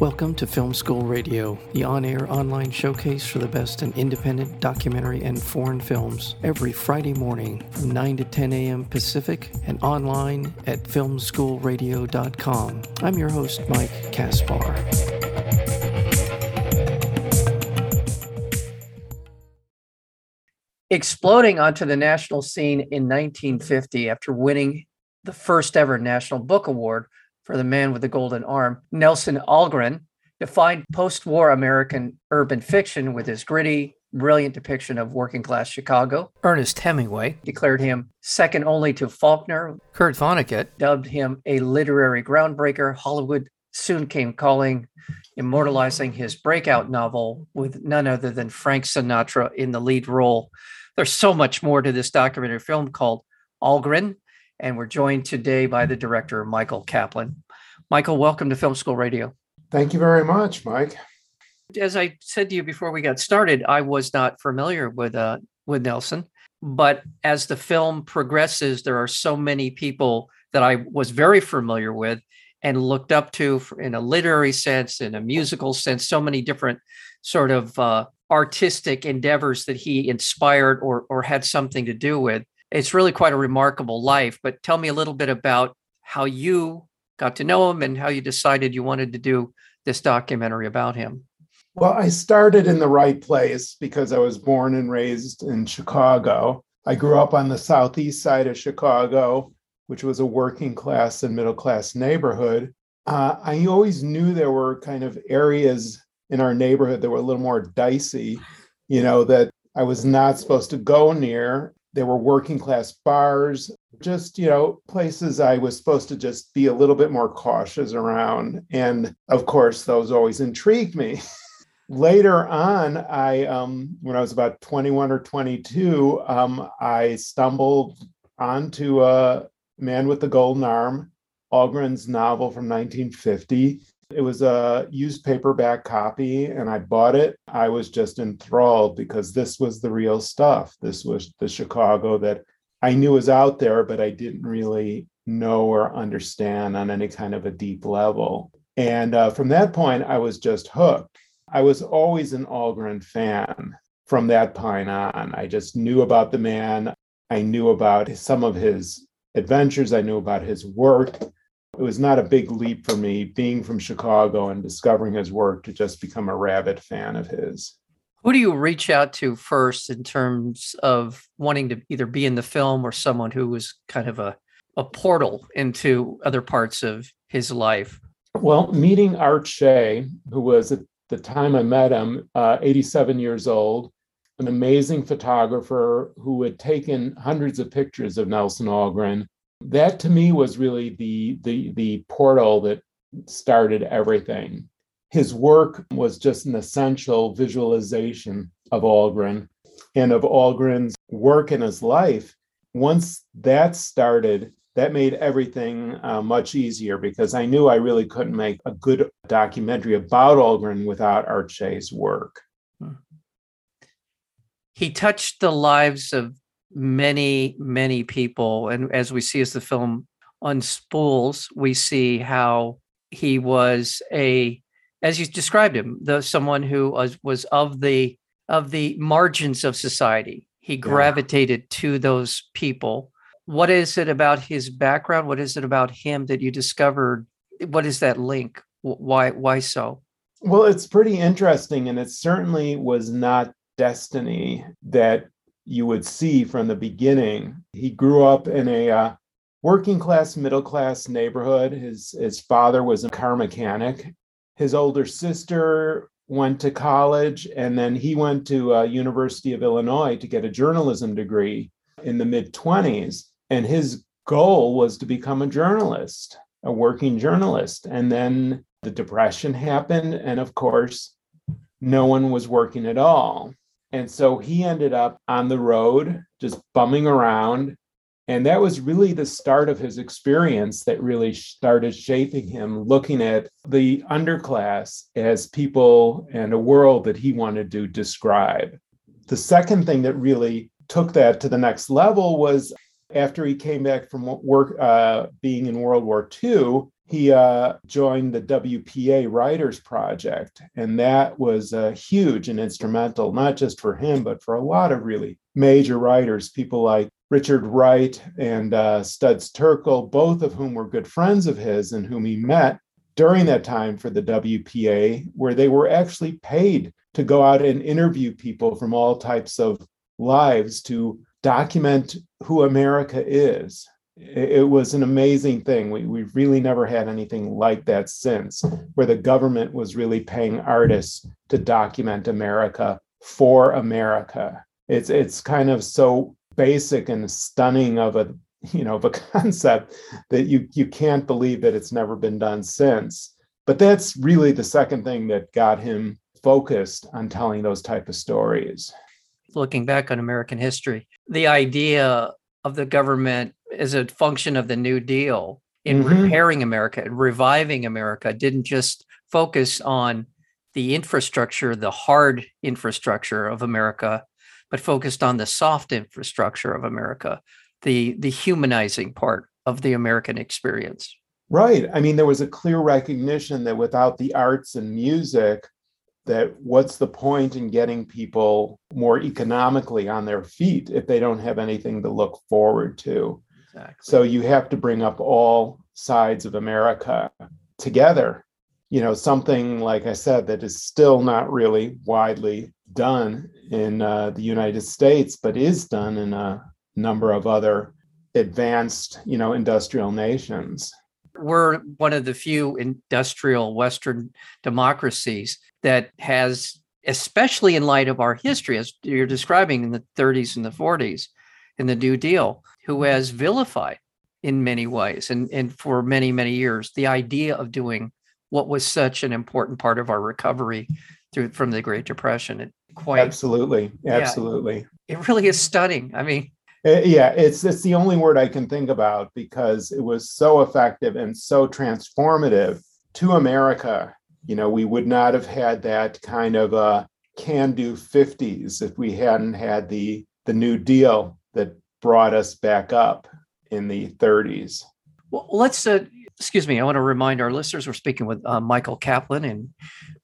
Welcome to Film School Radio, the on air online showcase for the best in independent documentary and foreign films, every Friday morning from 9 to 10 a.m. Pacific and online at filmschoolradio.com. I'm your host, Mike Kaspar. Exploding onto the national scene in 1950 after winning the first ever National Book Award for the man with the golden arm, Nelson Algren, defined post war American urban fiction with his gritty, brilliant depiction of working class Chicago. Ernest Hemingway declared him second only to Faulkner. Kurt Vonnegut dubbed him a literary groundbreaker. Hollywood soon came calling, immortalizing his breakout novel with none other than Frank Sinatra in the lead role. There's so much more to this documentary film called Algren, and we're joined today by the director, Michael Kaplan. Michael, welcome to Film School Radio. Thank you very much, Mike. As I said to you before we got started, I was not familiar with uh, with Nelson, but as the film progresses, there are so many people that I was very familiar with and looked up to in a literary sense, in a musical sense, so many different sort of uh, artistic endeavors that he inspired or or had something to do with it's really quite a remarkable life. But tell me a little bit about how you got to know him and how you decided you wanted to do this documentary about him. Well, I started in the right place because I was born and raised in Chicago. I grew up on the southeast side of Chicago, which was a working class and middle class neighborhood. Uh, I always knew there were kind of areas in our neighborhood that were a little more dicey, you know, that I was not supposed to go near. There were working class bars, just, you know, places I was supposed to just be a little bit more cautious around. And of course, those always intrigued me. Later on, I, um, when I was about 21 or 22, um, I stumbled onto a Man with the Golden Arm, Algren's novel from 1950. It was a used paperback copy, and I bought it. I was just enthralled because this was the real stuff. This was the Chicago that I knew was out there, but I didn't really know or understand on any kind of a deep level. And uh, from that point, I was just hooked. I was always an Algren fan from that point on. I just knew about the man. I knew about some of his adventures. I knew about his work it was not a big leap for me being from Chicago and discovering his work to just become a rabid fan of his. Who do you reach out to first in terms of wanting to either be in the film or someone who was kind of a, a portal into other parts of his life? Well, meeting Art Shay, who was at the time I met him, uh, 87 years old, an amazing photographer who had taken hundreds of pictures of Nelson Algren that to me was really the the the portal that started everything. His work was just an essential visualization of Algren and of Algren's work in his life. Once that started, that made everything uh, much easier because I knew I really couldn't make a good documentary about Algren without Art Shay's work. He touched the lives of many, many people. And as we see as the film unspools, we see how he was a, as you described him, the someone who was was of the of the margins of society. He gravitated yeah. to those people. What is it about his background? What is it about him that you discovered? What is that link? Why why so? Well, it's pretty interesting, and it certainly was not destiny that you would see from the beginning. He grew up in a uh, working class, middle class neighborhood. His, his father was a car mechanic. His older sister went to college, and then he went to uh, University of Illinois to get a journalism degree in the mid 20s. And his goal was to become a journalist, a working journalist. And then the depression happened, and of course, no one was working at all. And so he ended up on the road, just bumming around. And that was really the start of his experience that really started shaping him, looking at the underclass as people and a world that he wanted to describe. The second thing that really took that to the next level was After he came back from work, uh, being in World War II, he uh, joined the WPA Writers Project. And that was uh, huge and instrumental, not just for him, but for a lot of really major writers, people like Richard Wright and uh, Studs Terkel, both of whom were good friends of his and whom he met during that time for the WPA, where they were actually paid to go out and interview people from all types of lives to document who America is it was an amazing thing. We, we've really never had anything like that since, where the government was really paying artists to document America for America. It's it's kind of so basic and stunning of a you know of a concept that you you can't believe that it's never been done since. But that's really the second thing that got him focused on telling those type of stories. Looking back on American history, the idea of the government as a function of the New Deal in mm-hmm. repairing America and reviving America didn't just focus on the infrastructure, the hard infrastructure of America, but focused on the soft infrastructure of America, the the humanizing part of the American experience. Right. I mean, there was a clear recognition that without the arts and music, that what's the point in getting people more economically on their feet if they don't have anything to look forward to? Exactly. so you have to bring up all sides of america together. You know something like i said that is still not really widely done in uh, the united states but is done in a number of other advanced you know industrial nations we're one of the few industrial Western democracies that has, especially in light of our history, as you're describing in the 30s and the 40s, in the New Deal, who has vilified in many ways and, and for many, many years the idea of doing what was such an important part of our recovery through from the Great Depression. It quite absolutely, absolutely. Yeah, it really is stunning. I mean, yeah, it's it's the only word I can think about because it was so effective and so transformative to America. You know, we would not have had that kind of a can-do 50s if we hadn't had the the New Deal that brought us back up in the 30s. Well, let's uh, excuse me. I want to remind our listeners we're speaking with uh, Michael Kaplan and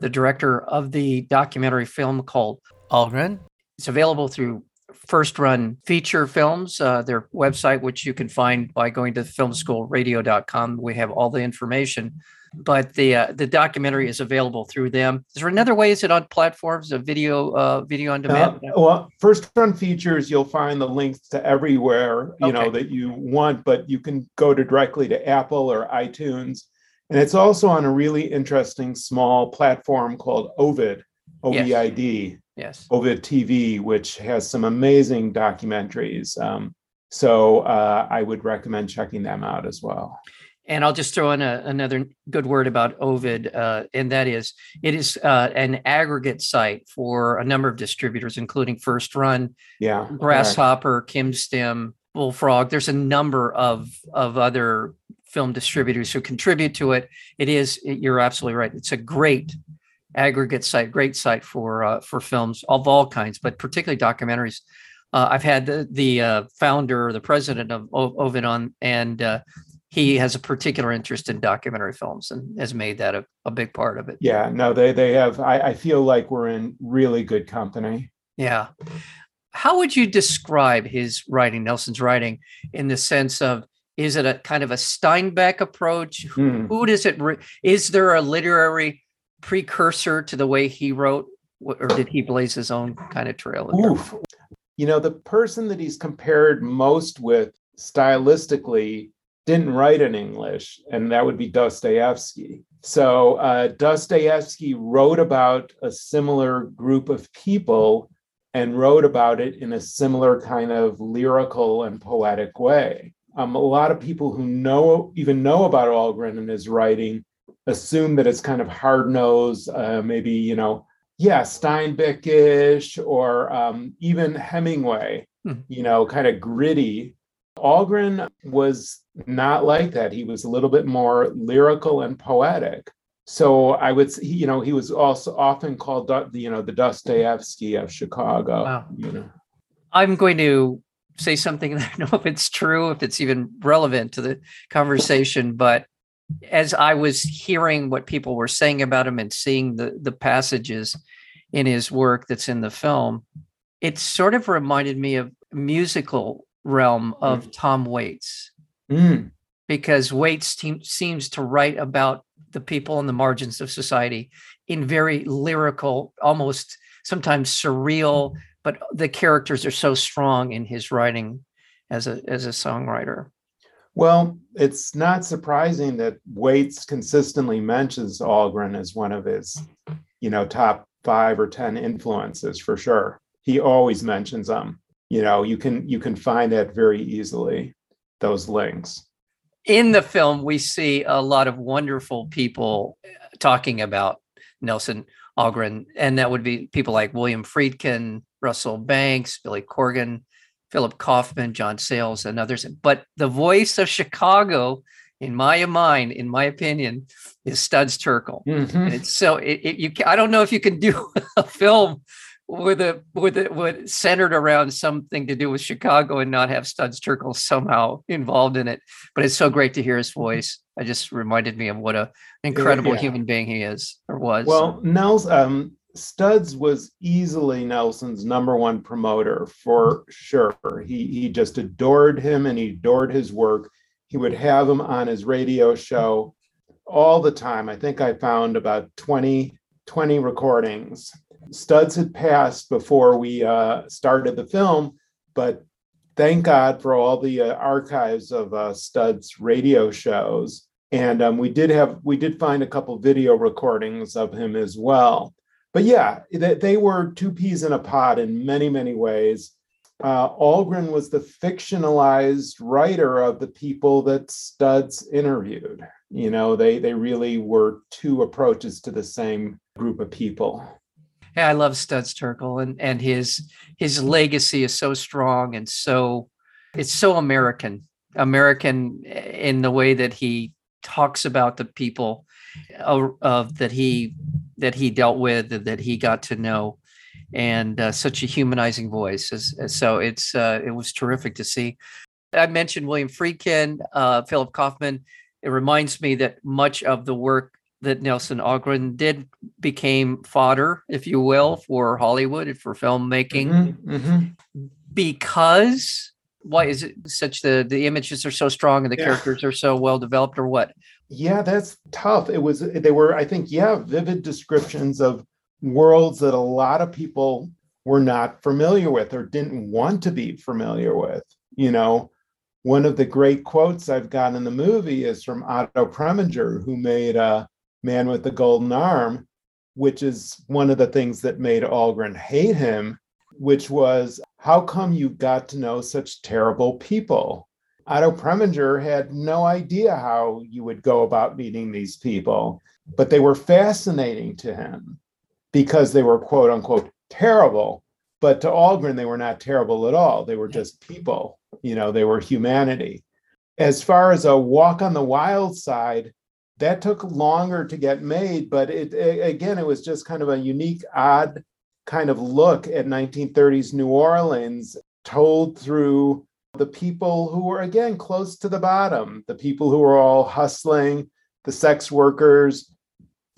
the director of the documentary film called Algren. It's available through First Run Feature Films, uh, their website, which you can find by going to filmschoolradio.com. We have all the information, but the uh, the documentary is available through them. Is there another way? Is it on platforms of video uh, video on demand? Uh, well, First Run Features, you'll find the links to everywhere you okay. know that you want, but you can go to directly to Apple or iTunes, and it's also on a really interesting small platform called Ovid. OVID. Yes Yes. Ovid TV, which has some amazing documentaries. Um, so uh, I would recommend checking them out as well. And I'll just throw in a, another good word about Ovid, uh, and that is it is uh, an aggregate site for a number of distributors, including First Run, yeah, Grasshopper, Kim Stim, Bullfrog. There's a number of of other film distributors who contribute to it. It is you're absolutely right. It's a great aggregate site, great site for uh, for films of all kinds, but particularly documentaries. Uh, I've had the the uh, founder, or the president of Ovid on, and uh, he has a particular interest in documentary films and has made that a, a big part of it. Yeah, no, they they have. I, I feel like we're in really good company. Yeah. How would you describe his writing, Nelson's writing, in the sense of is it a kind of a Steinbeck approach? Hmm. Who does it? Re- is there a literary precursor to the way he wrote, or did he blaze his own kind of trail? Oof. You know, the person that he's compared most with stylistically didn't write in English, and that would be Dostoevsky. So uh, Dostoevsky wrote about a similar group of people and wrote about it in a similar kind of lyrical and poetic way. Um, a lot of people who know even know about Algren and his writing assume that it's kind of hard nosed, uh, maybe, you know, yeah, Steinbeckish or um, even Hemingway, hmm. you know, kind of gritty. Algren was not like that. He was a little bit more lyrical and poetic. So I would, say, you know, he was also often called, you know, the Dostoevsky of Chicago. Wow. You know, I'm going to say something. I don't know if it's true, if it's even relevant to the conversation, but as I was hearing what people were saying about him and seeing the the passages in his work that's in the film, it sort of reminded me of musical realm of Tom Waits Mm. because Waits team, seems to write about the people on the margins of society in very lyrical, almost sometimes surreal, but the characters are so strong in his writing as a as a songwriter. Well, it's not surprising that Waits consistently mentions Algren as one of his, you know, top five or ten influences for sure. He always mentions them. You know, you can you can find that very easily. Those links. In the film, we see a lot of wonderful people uh, talking about Nelson Algren, and that would be people like William Friedkin, Russell Banks, Billy Corgan, Philip Kaufman, John Sayles, and others. But the voice of Chicago, in my mind, in my opinion, is Studs Terkel. Mhm. And it's so it, it, you. I don't know if you can do a film with a with it with centered around something to do with Chicago and not have Studs Terkel somehow involved in it. But it's so great to hear his voice. I just reminded me of what a incredible yeah. human being he is or was. Well, Nels um, Studs was easily Nelson's number one promoter for sure. He he just adored him and he adored his work. He would have him on his radio show all the time. I think I found about 20, 20 recordings. Studs had passed before we uh, started the film, but thank God for all the uh, archives of uh, Studs radio shows. And um, we did have we did find a couple video recordings of him as well. But yeah, they, they were two peas in a pod in many many ways. Uh, Algren was the fictionalized writer of the people that Studs interviewed. You know, they they really were two approaches to the same group of people. Yeah, I love Studs Terkel and and his his legacy is so strong and so it's so American. American in the way that he talks about the people of, of that he that he dealt with that he got to know and uh, such a humanizing voice as, as- so it's uh, it was terrific to see. I mentioned william friedkin uh, philip kaufman. It reminds me that much of the work that nelson Algren did became fodder if you will for hollywood and for filmmaking. Mhm, mhm. because why is it such the the images are so strong and the Yeah. characters are so well developed or what Yeah, that's tough. It was, they were, I think, yeah, vivid descriptions of worlds that a lot of people were not familiar with or didn't want to be familiar with. You know, one of the great quotes I've got in the movie is from Otto Preminger, who made uh, Man with the Golden Arm, which is one of the things that made Algren hate him, which was, How come you got to know such terrible people? Otto Preminger had no idea how you would go about meeting these people, but they were fascinating to him because they were quote unquote terrible. But to Algren, they were not terrible at all. They were just people, you know, they were humanity. As far as a walk on the wild side, that took longer to get made, but it again, it was just kind of a unique, odd kind of look at 1930s New Orleans told through the people who were again close to the bottom the people who were all hustling the sex workers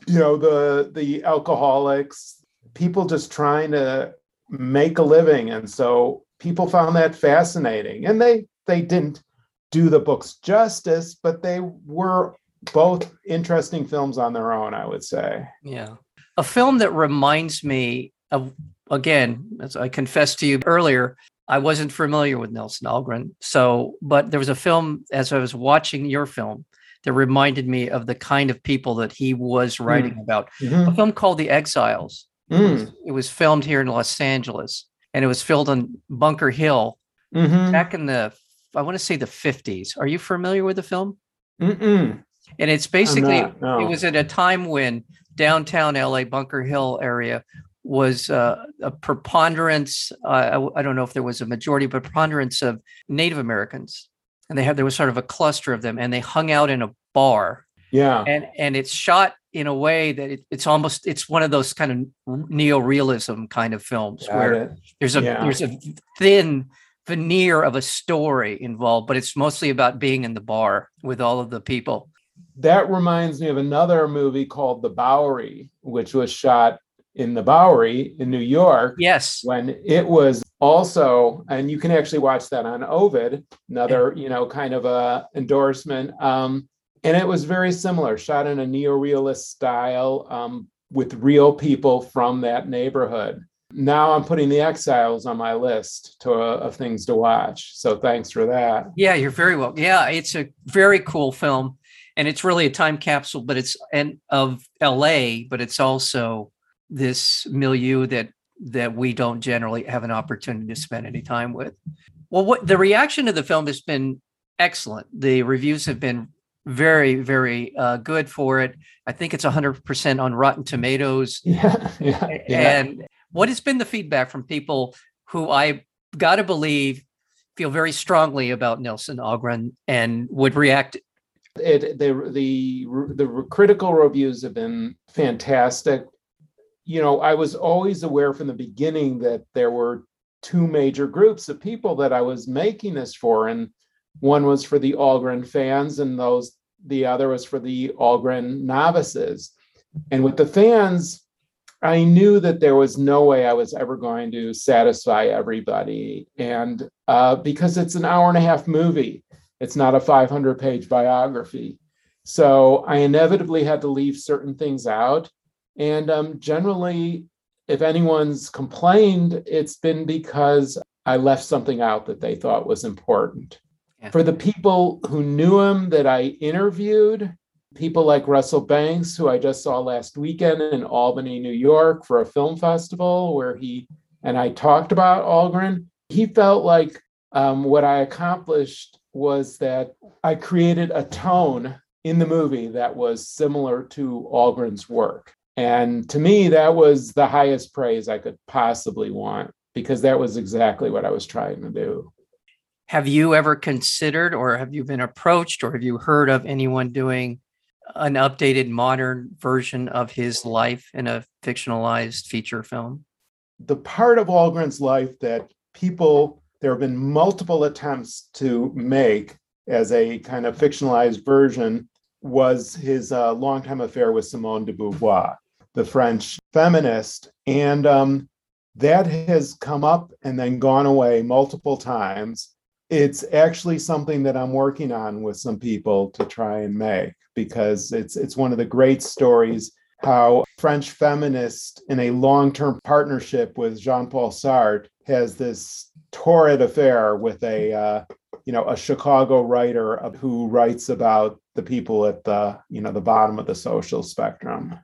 you know the the alcoholics people just trying to make a living. And so people found that fascinating. And they they didn't do the books justice but they were both interesting films on their own i would say. Yeah. A film that reminds me of, again, as I confessed to you earlier, I wasn't familiar with Nelson Algren. So, but there was a film as I was watching your film that reminded me of the kind of people that he was writing about. A Mhm. film called The Exiles. Mm. It was filmed here in Los Angeles and it was filmed on Bunker Hill Mhm. back in the, I want to say the 50s. Are you familiar with the film? Mm-mm. And it's basically not, no. it was at a time when downtown LA Bunker Hill area was uh, a preponderance. Uh, I, I don't know if there was a majority, but preponderance of Native Americans, and they had there was sort of a cluster of them, and they hung out in a bar, yeah and and it's shot in a way that it, it's almost it's one of those kind of neo-realism kind of films got where it. there's a Yeah. there's a thin veneer of a story involved, but it's mostly about being in the bar with all of the people. That reminds me of another movie called The Bowery, which was shot in the Bowery in New York. Yes. When it was also, and you can actually watch that on Ovid, another, you know, kind of a endorsement. Um, and it was very similar, shot in a neorealist style um, with real people from that neighborhood. Now I'm putting the Exiles on my list to, uh, of things to watch. So thanks for that. Yeah, you're very welcome. Yeah, it's a very cool film, and it's really a time capsule, but it's and of L.A., but it's also this milieu that that we don't generally have an opportunity to spend any time with. Well, what the reaction to the film has been excellent. The reviews have been very, very uh, good for it. I think it's 100% on Rotten Tomatoes. Yeah, yeah, yeah. And what has been the feedback from people who I got to believe feel very strongly about Nelson Algren and would react? It the the the critical reviews have been fantastic. You know, I was always aware from the beginning that there were two major groups of people that I was making this for, and one was for the Algren fans, and those the other was for the Algren novices. And with the fans, I knew that there was no way I was ever going to satisfy everybody. And uh, because it's an hour and a half movie, it's not a 500 page biography. So I inevitably had to leave certain things out. And um, generally, if anyone's complained, it's been because I left something out that they thought was important. Yeah. For the people who knew him that I interviewed, people like Russell Banks, who I just saw last weekend in Albany, New York for a film festival where he and I talked about Algren. He felt like um, what I accomplished was that I created a tone in the movie that was similar to Algren's work. And to me, that was the highest praise I could possibly want because that was exactly what I was trying to do. Have you ever considered, or have you been approached, or have you heard of anyone doing an updated modern version of his life in a fictionalized feature film? The part of Algren's life that people, there have been multiple attempts to make as a kind of fictionalized version, was his uh, longtime affair with Simone de Beauvoir, the French feminist. And um, that has come up and then gone away multiple times. It's actually something that I'm working on with some people to try and make because it's it's one of the great stories how French feminist in a long-term partnership with Jean-Paul Sartre has this torrid affair with a uh, you know a Chicago writer who writes about the people at the you know the bottom of the social spectrum.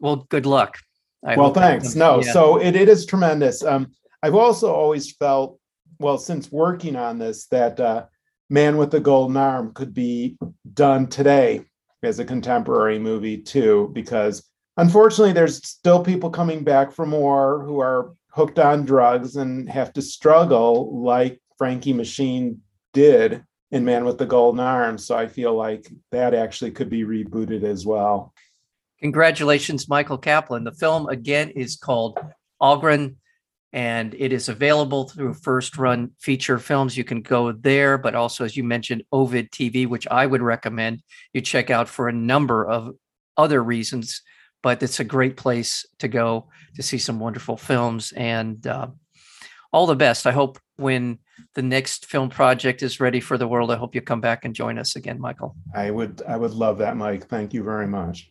Well, good luck. I well, thanks. No, yeah. so it, it is tremendous. Um, I've also always felt, well, since working on this, that uh, Man with the Golden Arm could be done today as a contemporary movie too, because unfortunately there's still people coming back from war who are hooked on drugs and have to struggle like Frankie Machine did in Man with the Golden Arm. So I feel like that actually could be rebooted as well. Congratulations, Michael Kaplan. The film again is called Algren and it is available through First Run Feature Films. You can go there, but also, as you mentioned, Ovid TV, which I would recommend you check out for a number of other reasons. But it's a great place to go to see some wonderful films and uh, all the best. I hope when the next film project is ready for the world, I hope you come back and join us again, Michael. I would, I would love that, Mike. Thank you very much.